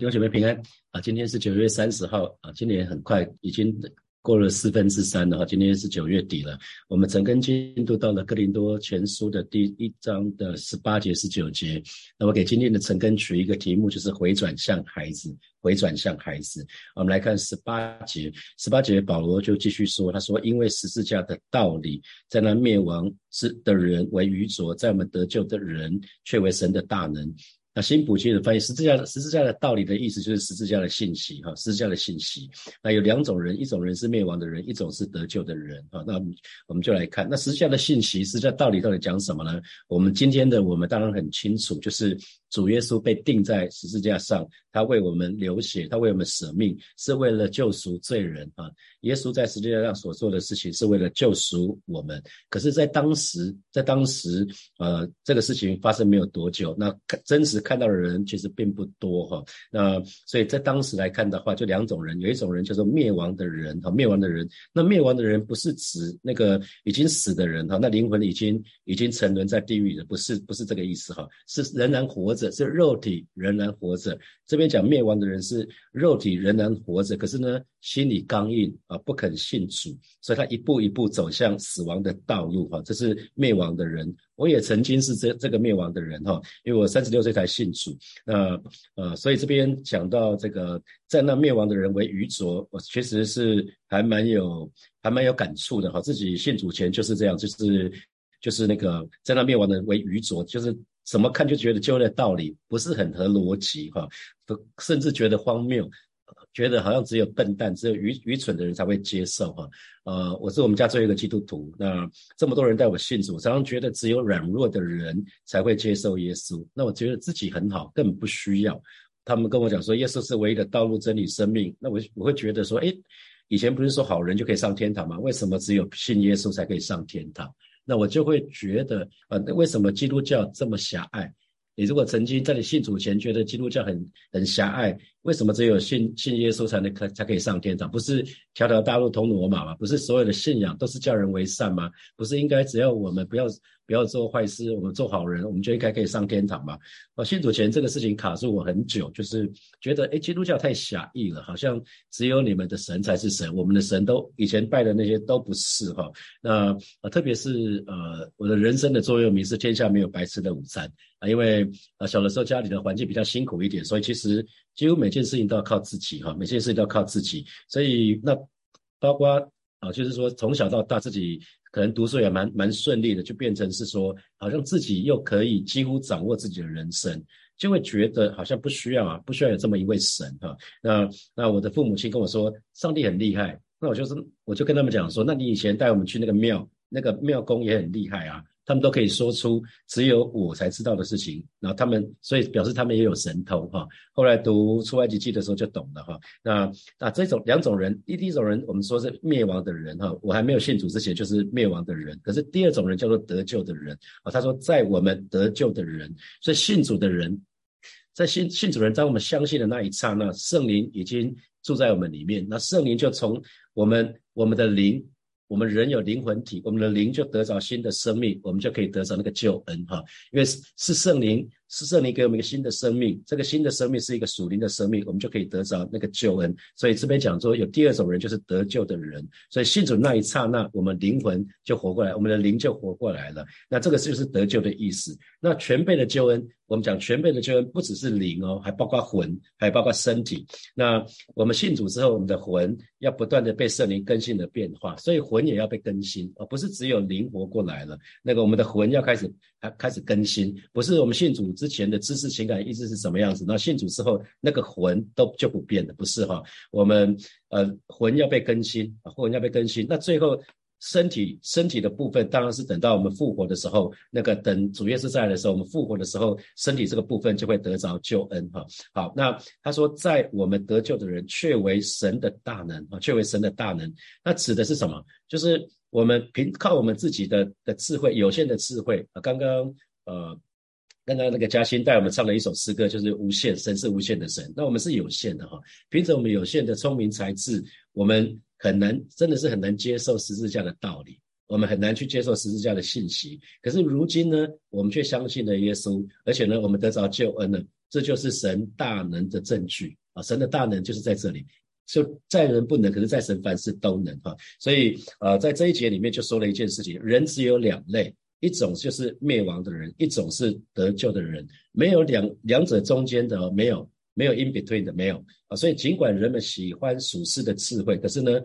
弟兄姐妹平安啊！今天是九月三十号啊，今年很快已经过了四分之三了哈。今天是九月底了，我们整根进度到了哥林多全书的第一章的十八节、十九节。那我给今天的陈根取一个题目，就是回转向孩子，回转向孩子。我们来看十八节，十八节保罗就继续说，他说：“因为十字架的道理，在那灭亡之的人为愚拙，在我们得救的人却为神的大能。”那新普京的翻译十字架的十字架的道理的意思就是十字架的信息哈，十字架的信息。那有两种人，一种人是灭亡的人，一种是得救的人啊。那我们就来看，那十字架的信息，十字架道理到底讲什么呢？我们今天的我们当然很清楚，就是主耶稣被钉在十字架上，他为我们流血，他为我们舍命，是为了救赎罪人啊。耶稣在十字架上所做的事情是为了救赎我们。可是，在当时，在当时，呃，这个事情发生没有多久，那真实。看到的人其实并不多哈，那所以在当时来看的话，就两种人，有一种人叫做灭亡的人哈，灭亡的人，那灭亡的人不是指那个已经死的人哈，那灵魂已经已经沉沦在地狱的，不是不是这个意思哈，是仍然活着，是肉体仍然活着。这边讲灭亡的人是肉体仍然活着，可是呢，心里刚硬啊，不肯信主，所以他一步一步走向死亡的道路哈，这是灭亡的人。我也曾经是这这个灭亡的人哈，因为我三十六岁才信主，那呃，所以这边讲到这个在那灭亡的人为愚拙，我其实是还蛮有还蛮有感触的哈。自己信主前就是这样，就是就是那个在那灭亡的人为愚拙，就是怎么看就觉得就那道理不是很合逻辑哈，甚至觉得荒谬。觉得好像只有笨蛋、只有愚愚蠢的人才会接受哈，呃，我是我们家最后一个基督徒，那这么多人带我信主，我常常觉得只有软弱的人才会接受耶稣。那我觉得自己很好，根本不需要。他们跟我讲说，耶稣是唯一的道路、真理、生命。那我我会觉得说，哎，以前不是说好人就可以上天堂吗？为什么只有信耶稣才可以上天堂？那我就会觉得，呃，为什么基督教这么狭隘？你如果曾经在你信主前觉得基督教很很狭隘，为什么只有信信耶稣才能可才可以上天堂？不是条条大路通罗马吗？不是所有的信仰都是叫人为善吗？不是应该只要我们不要不要做坏事，我们做好人，我们就应该可以上天堂吗？我信主前这个事情卡住我很久，就是觉得哎，基督教太狭义了，好像只有你们的神才是神，我们的神都以前拜的那些都不是哈。那呃，特别是呃，我的人生的座右铭是天下没有白吃的午餐。啊，因为啊小的时候家里的环境比较辛苦一点，所以其实几乎每件事情都要靠自己哈，每件事情都要靠自己。所以那包括啊，就是说从小到大自己可能读书也蛮蛮顺利的，就变成是说好像自己又可以几乎掌握自己的人生，就会觉得好像不需要啊，不需要有这么一位神哈。那那我的父母亲跟我说，上帝很厉害，那我就是我就跟他们讲说，那你以前带我们去那个庙，那个庙公也很厉害啊。他们都可以说出只有我才知道的事情，然后他们所以表示他们也有神通哈。后来读出埃及记的时候就懂了哈。那那这种两种人，第一种人我们说是灭亡的人哈，我还没有信主之前就是灭亡的人。可是第二种人叫做得救的人啊。他说在我们得救的人，所以信主的人，在信信主人在我们相信的那一刹那，圣灵已经住在我们里面，那圣灵就从我们我们的灵。我们人有灵魂体，我们的灵就得着新的生命，我们就可以得着那个救恩哈，因为是是圣灵。是圣灵给我们一个新的生命，这个新的生命是一个属灵的生命，我们就可以得着那个救恩。所以这边讲说有第二种人，就是得救的人。所以信主那一刹那，我们灵魂就活过来，我们的灵就活过来了。那这个就是得救的意思。那全备的救恩，我们讲全备的救恩，不只是灵哦，还包括魂，还包括身体。那我们信主之后，我们的魂要不断的被圣灵更新的变化，所以魂也要被更新，而不是只有灵活过来了。那个我们的魂要开始。开开始更新，不是我们信主之前的知识、情感、意志是什么样子，那信主之后那个魂都就不变了，不是哈？我们呃魂要被更新啊，魂要被更新，那最后身体身体的部分当然是等到我们复活的时候，那个等主耶稣在的时候，我们复活的时候，身体这个部分就会得着救恩哈。好，那他说在我们得救的人，却为神的大能啊，却为神的大能，那指的是什么？就是。我们凭靠我们自己的的智慧，有限的智慧啊。刚刚呃，刚刚那个嘉欣带我们唱了一首诗歌，就是无限神是无限的神。那我们是有限的哈，凭着我们有限的聪明才智，我们很难，真的是很难接受十字架的道理，我们很难去接受十字架的信息。可是如今呢，我们却相信了耶稣，而且呢，我们得着救恩了。这就是神大能的证据啊！神的大能就是在这里，就在人不能，可是在神凡事都能哈。所以呃，在这一节里面就说了一件事情：人只有两类，一种就是灭亡的人，一种是得救的人，没有两两者中间的，没有没有 in between 的，没有啊。所以尽管人们喜欢属世的智慧，可是呢，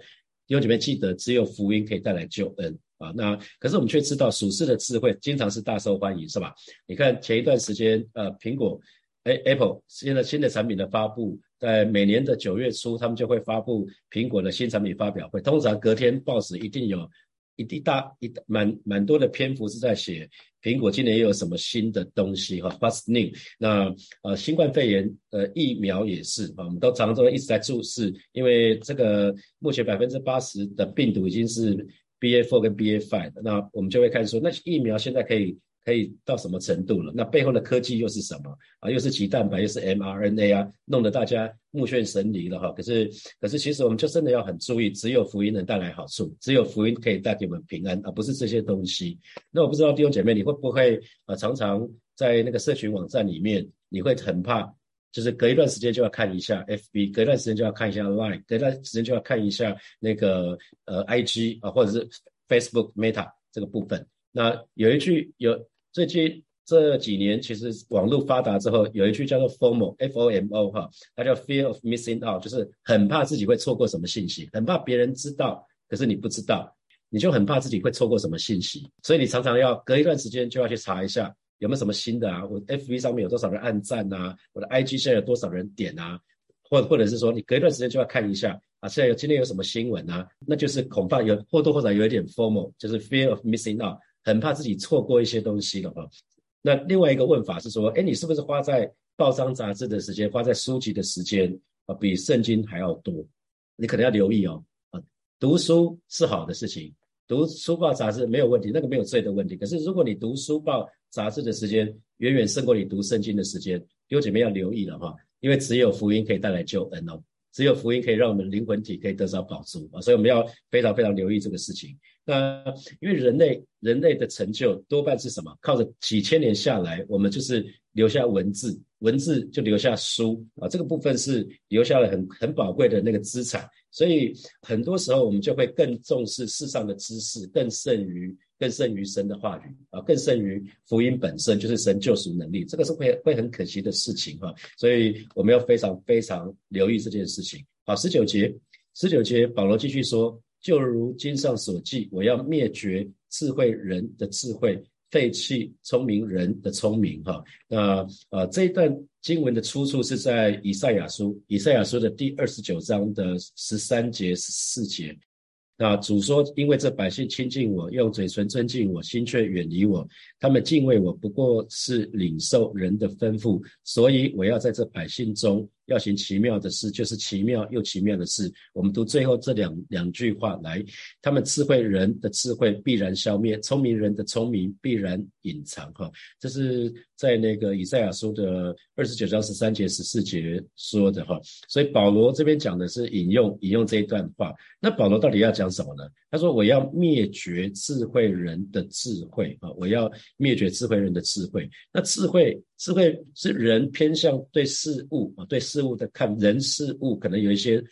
弟兄姐妹记得，只有福音可以带来救恩。啊，那可是我们却知道属世的智慧经常是大受欢迎，是吧？你看前一段时间，呃，苹果，哎，Apple 现在新的产品的发布，在每年的九月初，他们就会发布苹果的新产品发表会，通常隔天报纸一定有一一大一蛮蛮多的篇幅是在写苹果今年又有什么新的东西哈，What's new？那呃，新冠肺炎呃疫苗也是啊，我们都常常都一直在注视，因为这个目前百分之八十的病毒已经是。B A four 跟 B A five，那我们就会看说，那疫苗现在可以可以到什么程度了？那背后的科技又是什么啊？又是鸡蛋白，又是 m R N A 啊，弄得大家目眩神离了哈。可是可是，其实我们就真的要很注意，只有福音能带来好处，只有福音可以带给我们平安，而不是这些东西。那我不知道弟兄姐妹，你会不会啊？常常在那个社群网站里面，你会很怕。就是隔一段时间就要看一下 FB，隔一段时间就要看一下 Line，隔一段时间就要看一下那个呃 IG 啊，或者是 Facebook Meta 这个部分。那有一句有最近这几年其实网络发达之后，有一句叫做 FOMO，F-O-M-O 哈，它叫 Fear of Missing Out，就是很怕自己会错过什么信息，很怕别人知道，可是你不知道，你就很怕自己会错过什么信息，所以你常常要隔一段时间就要去查一下。有没有什么新的啊？我 F B 上面有多少人按赞啊？我的 I G 现在有多少人点啊？或或者是说，你隔一段时间就要看一下啊，现在有今天有什么新闻啊？那就是恐怕有或多或少有一点 formal，就是 fear of missing out，很怕自己错过一些东西了哈。那另外一个问法是说，哎，你是不是花在报章杂志的时间，花在书籍的时间啊，比圣经还要多？你可能要留意哦。啊，读书是好的事情，读书报杂志没有问题，那个没有罪的问题。可是如果你读书报，杂志的时间远远胜过你读圣经的时间，弟兄姐妹要留意了哈，因为只有福音可以带来救恩哦，只有福音可以让我们灵魂体可以得到保住啊，所以我们要非常非常留意这个事情。那因为人类人类的成就多半是什么？靠着几千年下来，我们就是留下文字，文字就留下书啊，这个部分是留下了很很宝贵的那个资产，所以很多时候我们就会更重视世上的知识，更胜于。更胜于神的话语啊，更胜于福音本身，就是神救赎能力，这个是会会很可惜的事情哈，所以我们要非常非常留意这件事情。好，十九节，十九节，保罗继续说，就如经上所记，我要灭绝智慧人的智慧，废弃聪明人的聪明哈。那呃这一段经文的出处是在以赛亚书，以赛亚书的第二十九章的十三节十四节。那主说：“因为这百姓亲近我，用嘴唇尊敬我，心却远离我。他们敬畏我，不过是领受人的吩咐，所以我要在这百姓中。”要行奇妙的事，就是奇妙又奇妙的事。我们读最后这两两句话来，他们智慧人的智慧必然消灭，聪明人的聪明必然隐藏。哈，这是在那个以赛亚书的二十九章十三节十四节说的。哈，所以保罗这边讲的是引用引用这一段话。那保罗到底要讲什么呢？他说：“我要灭绝智慧人的智慧。啊，我要灭绝智慧人的智慧。那智慧。”智慧是人偏向对事物啊，对事物的看人事物可能有一些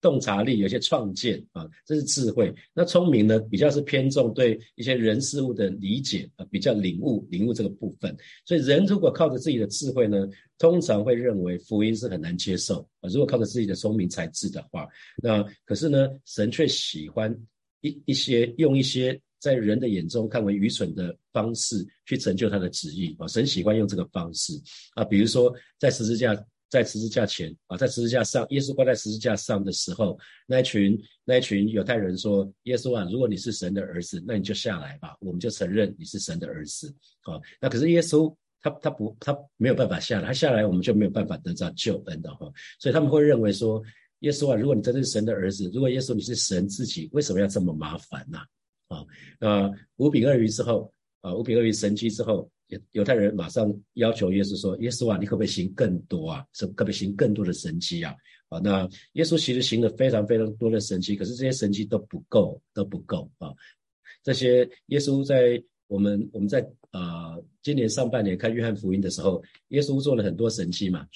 洞察力，有一些创建啊，这是智慧。那聪明呢，比较是偏重对一些人事物的理解啊，比较领悟领悟这个部分。所以人如果靠着自己的智慧呢，通常会认为福音是很难接受啊。如果靠着自己的聪明才智的话，那可是呢，神却喜欢一一些用一些。在人的眼中看为愚蠢的方式去成就他的旨意啊！神喜欢用这个方式啊，比如说在十字架，在十字架前啊，在十字架上，耶稣挂在十字架上的时候，那一群那一群犹太人说：“耶稣啊，如果你是神的儿子，那你就下来吧，我们就承认你是神的儿子。”啊，那可是耶稣他他不他没有办法下来，他下来我们就没有办法得到救恩的哈，所以他们会认为说：“耶稣啊，如果你真的是神的儿子，如果耶稣你是神自己，为什么要这么麻烦呢？”，啊那五饼二鱼之后，啊，五饼二鱼神迹之后，犹犹太人马上要求耶稣说：“耶稣啊，你可不可以行更多啊？是可不可以行更多的神迹啊？”啊，那耶稣其实行了非常非常多的神迹，可是这些神迹都不够，都不够啊。这些耶稣在我们我们在呃，今年上半年看约翰福音的时候，耶稣做了很多神迹嘛。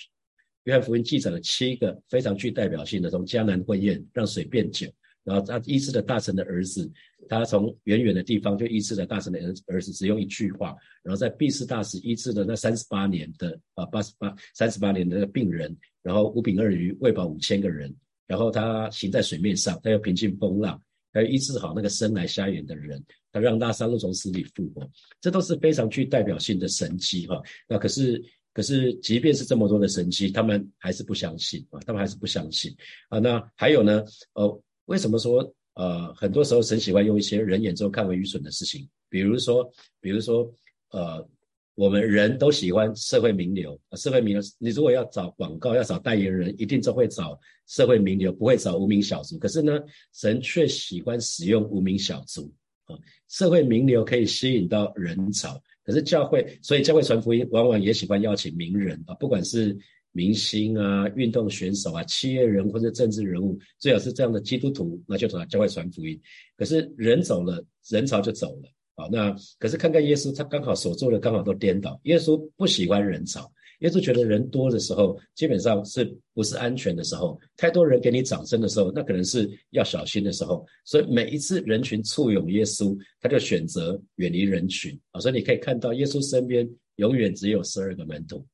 约翰福音记载了七个非常具代表性的，从迦南婚宴让水变酒，然后他医治了大臣的儿子，他从远远的地方就医治了大臣的儿儿子，只用一句话，然后在毕士大使医治了那三十八年的啊八十八三十八年的病人，然后五饼二鱼喂饱五千个人，然后他行在水面上，他又平静风浪。他又医治好那个生来瞎眼的人，他让拉萨路从死里复活，这都是非常具代表性的神迹哈。那可是，可是即便是这么多的神迹，他们还是不相信啊，他们还是不相信啊。那还有呢？呃，为什么说呃，很多时候神喜欢用一些人眼中看为愚蠢的事情，比如说，比如说，呃。我们人都喜欢社会名流，社会名流，你如果要找广告，要找代言人，一定都会找社会名流，不会找无名小卒。可是呢，神却喜欢使用无名小卒啊，社会名流可以吸引到人潮，可是教会，所以教会传福音往往也喜欢邀请名人啊，不管是明星啊、运动选手啊、企业人或者政治人物，最好是这样的基督徒，那就从教会传福音。可是人走了，人潮就走了。啊，那可是看看耶稣，他刚好所做的刚好都颠倒。耶稣不喜欢人潮，耶稣觉得人多的时候，基本上是不是安全的时候？太多人给你掌声的时候，那可能是要小心的时候。所以每一次人群簇拥耶稣，他就选择远离人群啊。所以你可以看到，耶稣身边永远只有十二个门徒。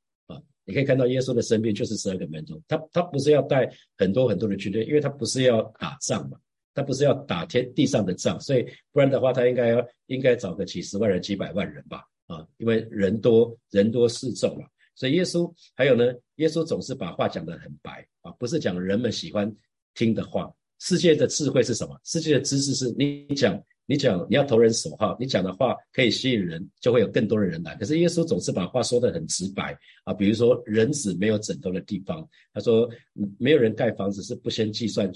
你可以看到耶稣的身边就是十二个门徒，他他不是要带很多很多的军队，因为他不是要打仗嘛。他不是要打天地上的仗，所以不然的话，他应该要应该找个几十万人、几百万人吧？啊，因为人多人多势众嘛。所以耶稣还有呢，耶稣总是把话讲得很白啊，不是讲人们喜欢听的话。世界的智慧是什么？世界的知识是你讲你讲你要投人所好，你讲的话可以吸引人，就会有更多的人来。可是耶稣总是把话说得很直白啊，比如说人子没有枕头的地方，他说没有人盖房子是不先计算。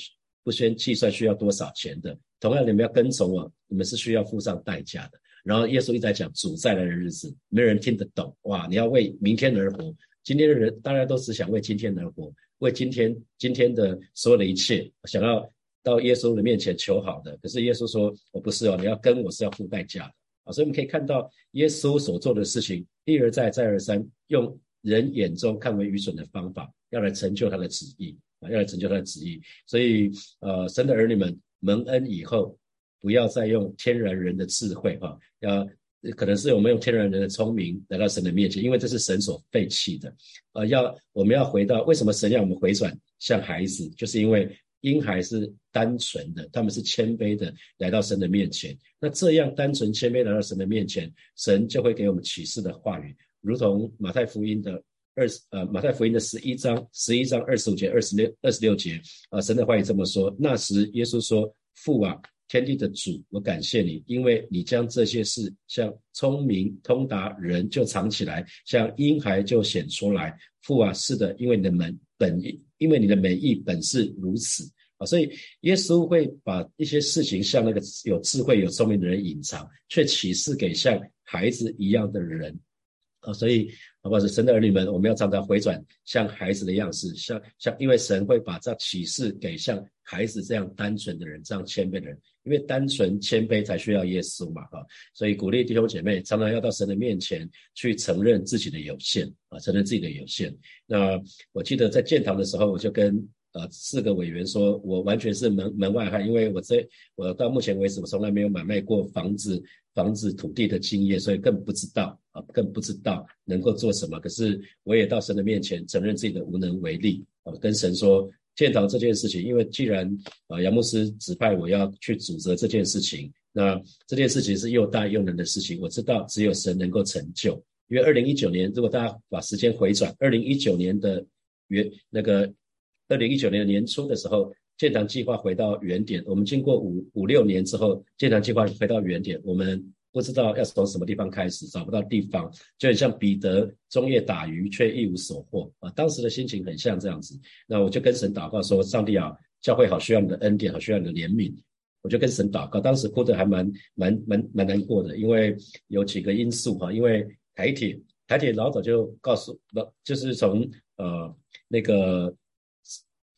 不先计算需要多少钱的，同样你们要跟从我，你们是需要付上代价的。然后耶稣一直在讲主再来的日子，没人听得懂哇！你要为明天而活，今天的人大家都只想为今天而活，为今天今天的所有的一切，想要到耶稣的面前求好的。可是耶稣说：“我不是哦，你要跟我是要付代价的啊！”所以我们可以看到耶稣所做的事情，一而再再而三，用人眼中看为愚蠢的方法，要来成就他的旨意啊。要来成就他的旨意，所以呃，神的儿女们蒙恩以后，不要再用天然人的智慧哈，要可能是我们用天然人的聪明来到神的面前，因为这是神所废弃的。呃，要我们要回到为什么神要我们回转像孩子，就是因为婴孩是单纯的，他们是谦卑的来到神的面前。那这样单纯谦卑来到神的面前，神就会给我们启示的话语，如同马太福音的。二十呃，马太福音的十一章，十一章二十五节、二十六、二十六节，啊，神的话语这么说：那时耶稣说：“父啊，天地的主，我感谢你，因为你将这些事像聪明通达人就藏起来，像婴孩就显出来。父啊，是的，因为你的门本意，因为你的美意本是如此啊，所以耶稣会把一些事情向那个有智慧、有聪明的人隐藏，却启示给像孩子一样的人。”啊，所以，好不好？是神的儿女们，我们要常常回转，像孩子的样式，像像，因为神会把这启示给像孩子这样单纯的人，这样谦卑的人，因为单纯谦卑才需要耶稣嘛，哈。所以鼓励弟兄姐妹，常常要到神的面前去承认自己的有限啊，承认自己的有限。那我记得在建堂的时候，我就跟呃四个委员说，我完全是门门外汉，因为我在我到目前为止，我从来没有买卖过房子。房子土地的经验，所以更不知道啊，更不知道能够做什么。可是我也到神的面前承认自己的无能为力啊，跟神说建堂这件事情，因为既然啊杨牧师指派我要去主责这件事情，那这件事情是又大又难的事情，我知道只有神能够成就。因为二零一九年，如果大家把时间回转，二零一九年的原那个二零一九年年初的时候。建堂计划回到原点，我们经过五五六年之后，建堂计划回到原点，我们不知道要从什么地方开始，找不到地方，就很像彼得中夜打鱼却一无所获啊！当时的心情很像这样子。那我就跟神祷告说：“上帝啊，教会好需要你的恩典，好需要你的怜悯。”我就跟神祷告，当时哭得还蛮蛮蛮蛮难过的，因为有几个因素哈，因为台铁台铁老早就告诉，就是从呃那个。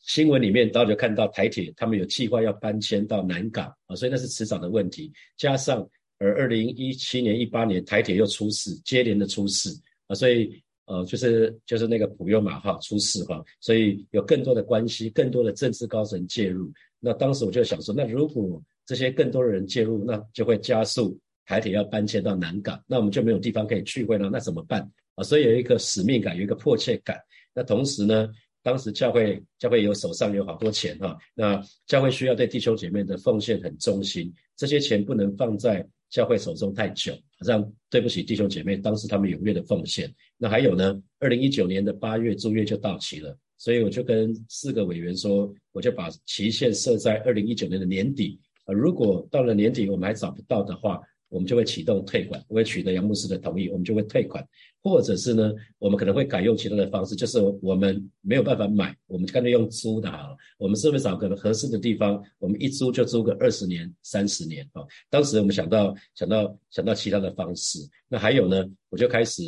新闻里面，大家就看到台铁他们有计划要搬迁到南港啊，所以那是迟早的问题。加上而二零一七年、一八年台铁又出事，接连的出事啊，所以呃，就是就是那个普悠马哈出事哈，所以有更多的关系，更多的政治高层介入。那当时我就想说，那如果这些更多的人介入，那就会加速台铁要搬迁到南港，那我们就没有地方可以聚会了，那怎么办啊？所以有一个使命感，有一个迫切感。那同时呢？当时教会教会有手上有好多钱哈，那教会需要对弟兄姐妹的奉献很忠心，这些钱不能放在教会手中太久，好像对不起弟兄姐妹，当时他们踊跃的奉献。那还有呢，二零一九年的八月租约就到期了，所以我就跟四个委员说，我就把期限设在二零一九年的年底，呃，如果到了年底我们还找不到的话。我们就会启动退款，我会取得杨牧师的同意，我们就会退款，或者是呢，我们可能会改用其他的方式，就是我们没有办法买，我们干脆用租的好。我们是不是找个合适的地方，我们一租就租个二十年、三十年啊？当时我们想到想到想到其他的方式，那还有呢，我就开始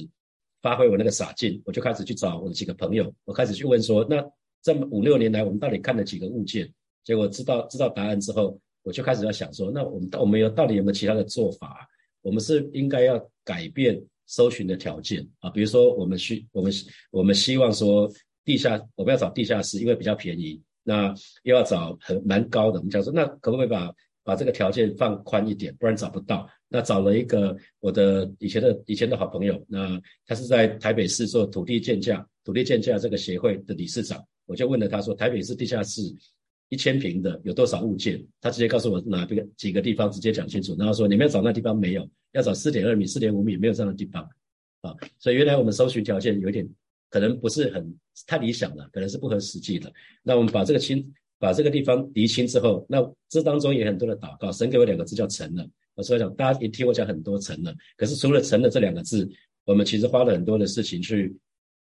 发挥我那个傻劲，我就开始去找我的几个朋友，我开始去问说，那这么五六年来，我们到底看了几个物件？结果知道知道答案之后。我就开始要想说，那我们到我们有到底有没有其他的做法？我们是应该要改变搜寻的条件啊，比如说我们需我们我们希望说地下我们要找地下室，因为比较便宜，那又要找很蛮高的。我们讲说，那可不可以把把这个条件放宽一点，不然找不到。那找了一个我的以前的以前的好朋友，那他是在台北市做土地建价土地建价这个协会的理事长，我就问了他说，台北市地下室。一千平的有多少物件？他直接告诉我哪个几个地方，直接讲清楚。然后说你们要找那地方没有，要找四点二米、四点五米，没有这样的地方啊。所以原来我们搜寻条件有点可能不是很太理想了，可能是不合实际的。那我们把这个清把这个地方厘清之后，那这当中也很多的祷告。神给我两个字叫成了。我所以讲，大家也听我讲很多成了。可是除了成了这两个字，我们其实花了很多的事情去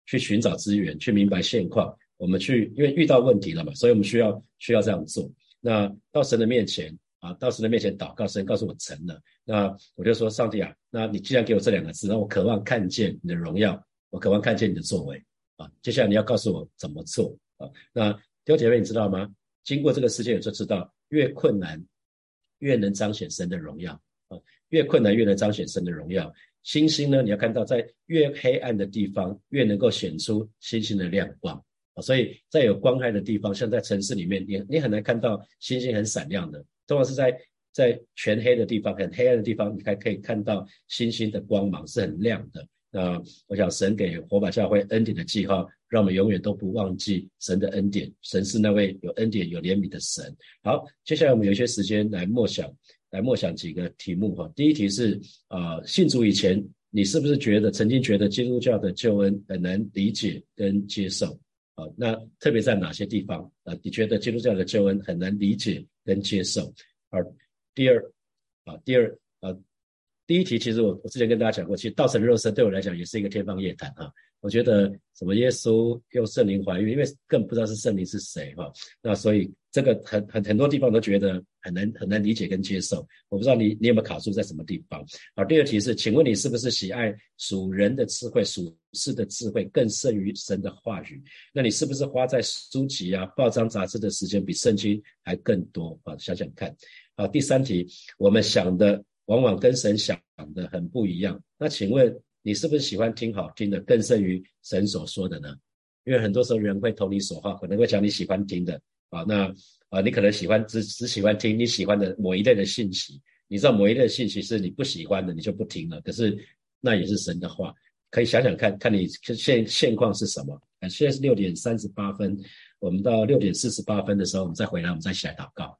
去寻找资源，去明白现况。我们去，因为遇到问题了嘛，所以我们需要需要这样做。那到神的面前啊，到神的面前祷告，神告诉我成了。那我就说，上帝啊，那你既然给我这两个字，那我渴望看见你的荣耀，我渴望看见你的作为啊。接下来你要告诉我怎么做啊？那弟兄姐妹，你知道吗？经过这个事件，我就知道，越困难越能彰显神的荣耀啊，越困难越能彰显神的荣耀。星星呢，你要看到在越黑暗的地方，越能够显出星星的亮光。所以在有光害的地方，像在城市里面，你你很难看到星星很闪亮的。通常是在在全黑的地方，很黑暗的地方，你还可以看到星星的光芒是很亮的。那我想神给火把教会恩典的记号，让我们永远都不忘记神的恩典。神是那位有恩典、有怜悯的神。好，接下来我们有一些时间来默想，来默想几个题目哈。第一题是啊，信主以前，你是不是觉得曾经觉得基督教的救恩很难理解跟接受？啊，那特别在哪些地方啊？你觉得基督教的救恩很难理解跟接受？而第二，啊，第二，啊，第一题其实我我之前跟大家讲过，其实道成肉身对我来讲也是一个天方夜谭啊。我觉得什么耶稣用圣灵怀孕，因为更不知道是圣灵是谁哈。那所以这个很很很多地方都觉得很难很难理解跟接受。我不知道你你有没有卡住在什么地方？好，第二题是，请问你是不是喜爱属人的智慧、属世的智慧更胜于神的话语？那你是不是花在书籍啊、报章杂志的时间比圣经还更多啊？想想看。好，第三题，我们想的往往跟神想的很不一样。那请问？你是不是喜欢听好听的，更胜于神所说的呢？因为很多时候人会投你所好，可能会讲你喜欢听的啊。那啊，你可能喜欢只只喜欢听你喜欢的某一类的信息。你知道某一类信息是你不喜欢的，你就不听了。可是那也是神的话，可以想想看看你现现况是什么。现在是六点三十八分，我们到六点四十八分的时候，我们再回来，我们再起来祷告。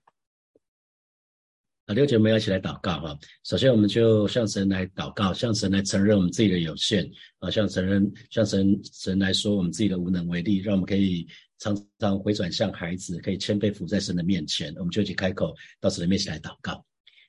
啊，六姐妹要一起来祷告哈。首先，我们就向神来祷告，向神来承认我们自己的有限啊，向承认向神神来说我们自己的无能为力，让我们可以常常回转向孩子，可以谦卑伏在神的面前。我们就一起开口到神的面前来祷告。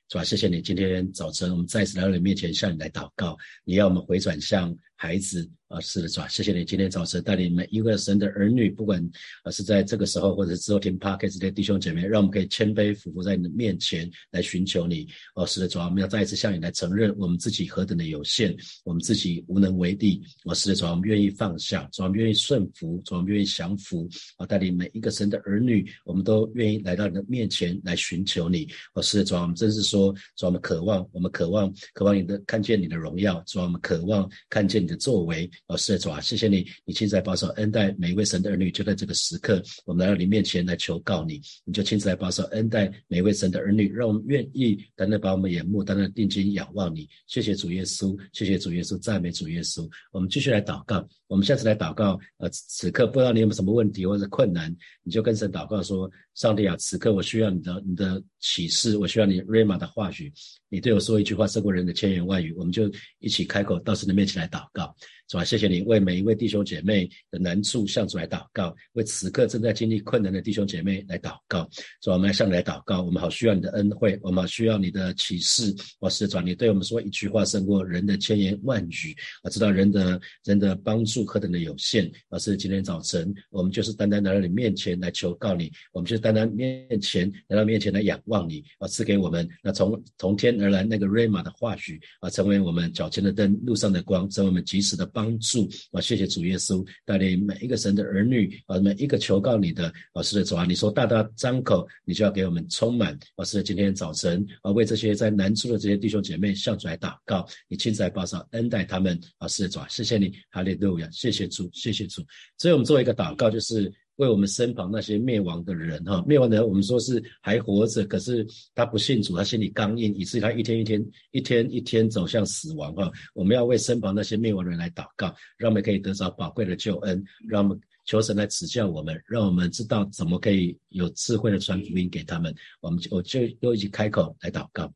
主啊，谢谢你今天早晨我们再次来到你面前向你来祷告，你要我们回转向孩子。啊，是的，主啊，谢谢你今天早晨带领每一个神的儿女，不管啊是在这个时候，或者是之后听 p o d c a 的弟兄姐妹，让我们可以谦卑俯伏在你的面前来寻求你。哦，是的，主啊，我们要再一次向你来承认我们自己何等的有限，我们自己无能为力。哦，是的，主啊，我们愿意放下，主啊，我们愿意顺服，主啊，我们愿意降服。啊，带领每一个神的儿女，我们都愿意来到你的面前来寻求你。哦，是的，主啊，我们真是说，主啊，我们渴望，我们渴望，渴望你的看见你的荣耀，主啊，我们渴望看见你的作为。哦，是的，主啊，谢谢你，你亲自来保守恩待每一位神的儿女。就在这个时刻，我们来到你面前来求告你，你就亲自来保守恩待每一位神的儿女，让我们愿意单单把我们眼目单单定睛仰望你。谢谢主耶稣，谢谢主耶稣，赞美主耶稣。我们继续来祷告。我们下次来祷告，呃，此刻不知道你有没有什么问题或者困难，你就跟神祷告说：上帝啊，此刻我需要你的你的启示，我需要你瑞玛的话语，你对我说一句话胜过人的千言万语。我们就一起开口到神的面前来祷告。主啊，谢谢你为每一位弟兄姐妹的难处向主来祷告，为此刻正在经历困难的弟兄姐妹来祷告。主啊，我们来向你来祷告，我们好需要你的恩惠，我们好需要你的启示。我是主，你对我们说一句话胜过人的千言万语。我知道人的人的帮助何等的有限。而是今天早晨，我们就是单单来到你面前来求告你，我们就是单单面前来到面前来仰望你，啊，赐给我们那从从天而来那个瑞玛的话语，啊，成为我们脚前的灯，路上的光，成为我们及时的。帮助啊！谢谢主耶稣带领每一个神的儿女啊，每一个求告你的啊，是的主啊！你说大大张口，你就要给我们充满啊！是的，今天早晨啊，为这些在难处的这些弟兄姐妹向主来祷告，你亲自来报上恩待他们啊！是的主啊！谢谢你，哈利路亚！谢谢主，谢谢主。所以我们做一个祷告，就是。为我们身旁那些灭亡的人，哈，灭亡的人，我们说是还活着，可是他不信主，他心里刚硬，以至于他一天一天、一天一天走向死亡，哈。我们要为身旁那些灭亡人来祷告，让我们可以得着宝贵的救恩，让我们求神来指教我们，让我们知道怎么可以有智慧的传福音给他们。我们就我就都一起开口来祷告。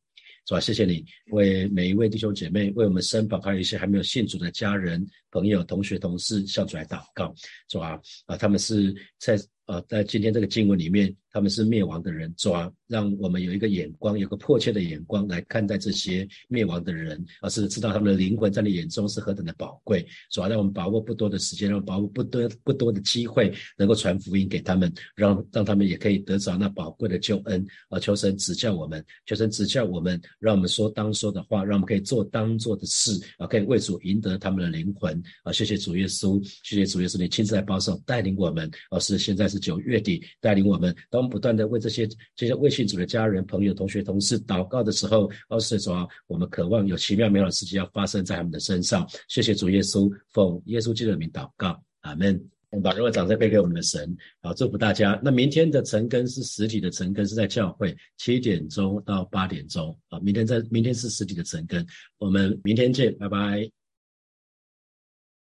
是吧？谢谢你为每一位弟兄姐妹，为我们身旁还有一些还没有信主的家人、朋友、同学、同事向主来祷告，是吧？啊，他们是在。啊，在今天这个经文里面，他们是灭亡的人，抓让我们有一个眼光，有个迫切的眼光来看待这些灭亡的人，而是知道他们的灵魂在你眼中是何等的宝贵，主要让我们把握不多的时间，让把握不多不多的机会，能够传福音给他们，让让他们也可以得着那宝贵的救恩。啊，求神指教我们，求神指教我们，让我们说当说的话，让我们可以做当做的事，啊，可以为主赢得他们的灵魂。啊，谢谢主耶稣，谢谢主耶稣，你亲自来保守带领我们。而是现在是。九月底带领我们到，当不断的为这些这些未信主的家人、朋友、同学、同事祷告的时候，二是说我们渴望有奇妙美好的事情要发生在他们的身上。谢谢主耶稣，奉耶稣基督的名祷告，阿门。我们把荣耀掌声背给我们的神，好，祝福大家。那明天的晨更是实体的晨更，是在教会七点钟到八点钟啊。明天在明天是实体的晨更，我们明天见，拜拜。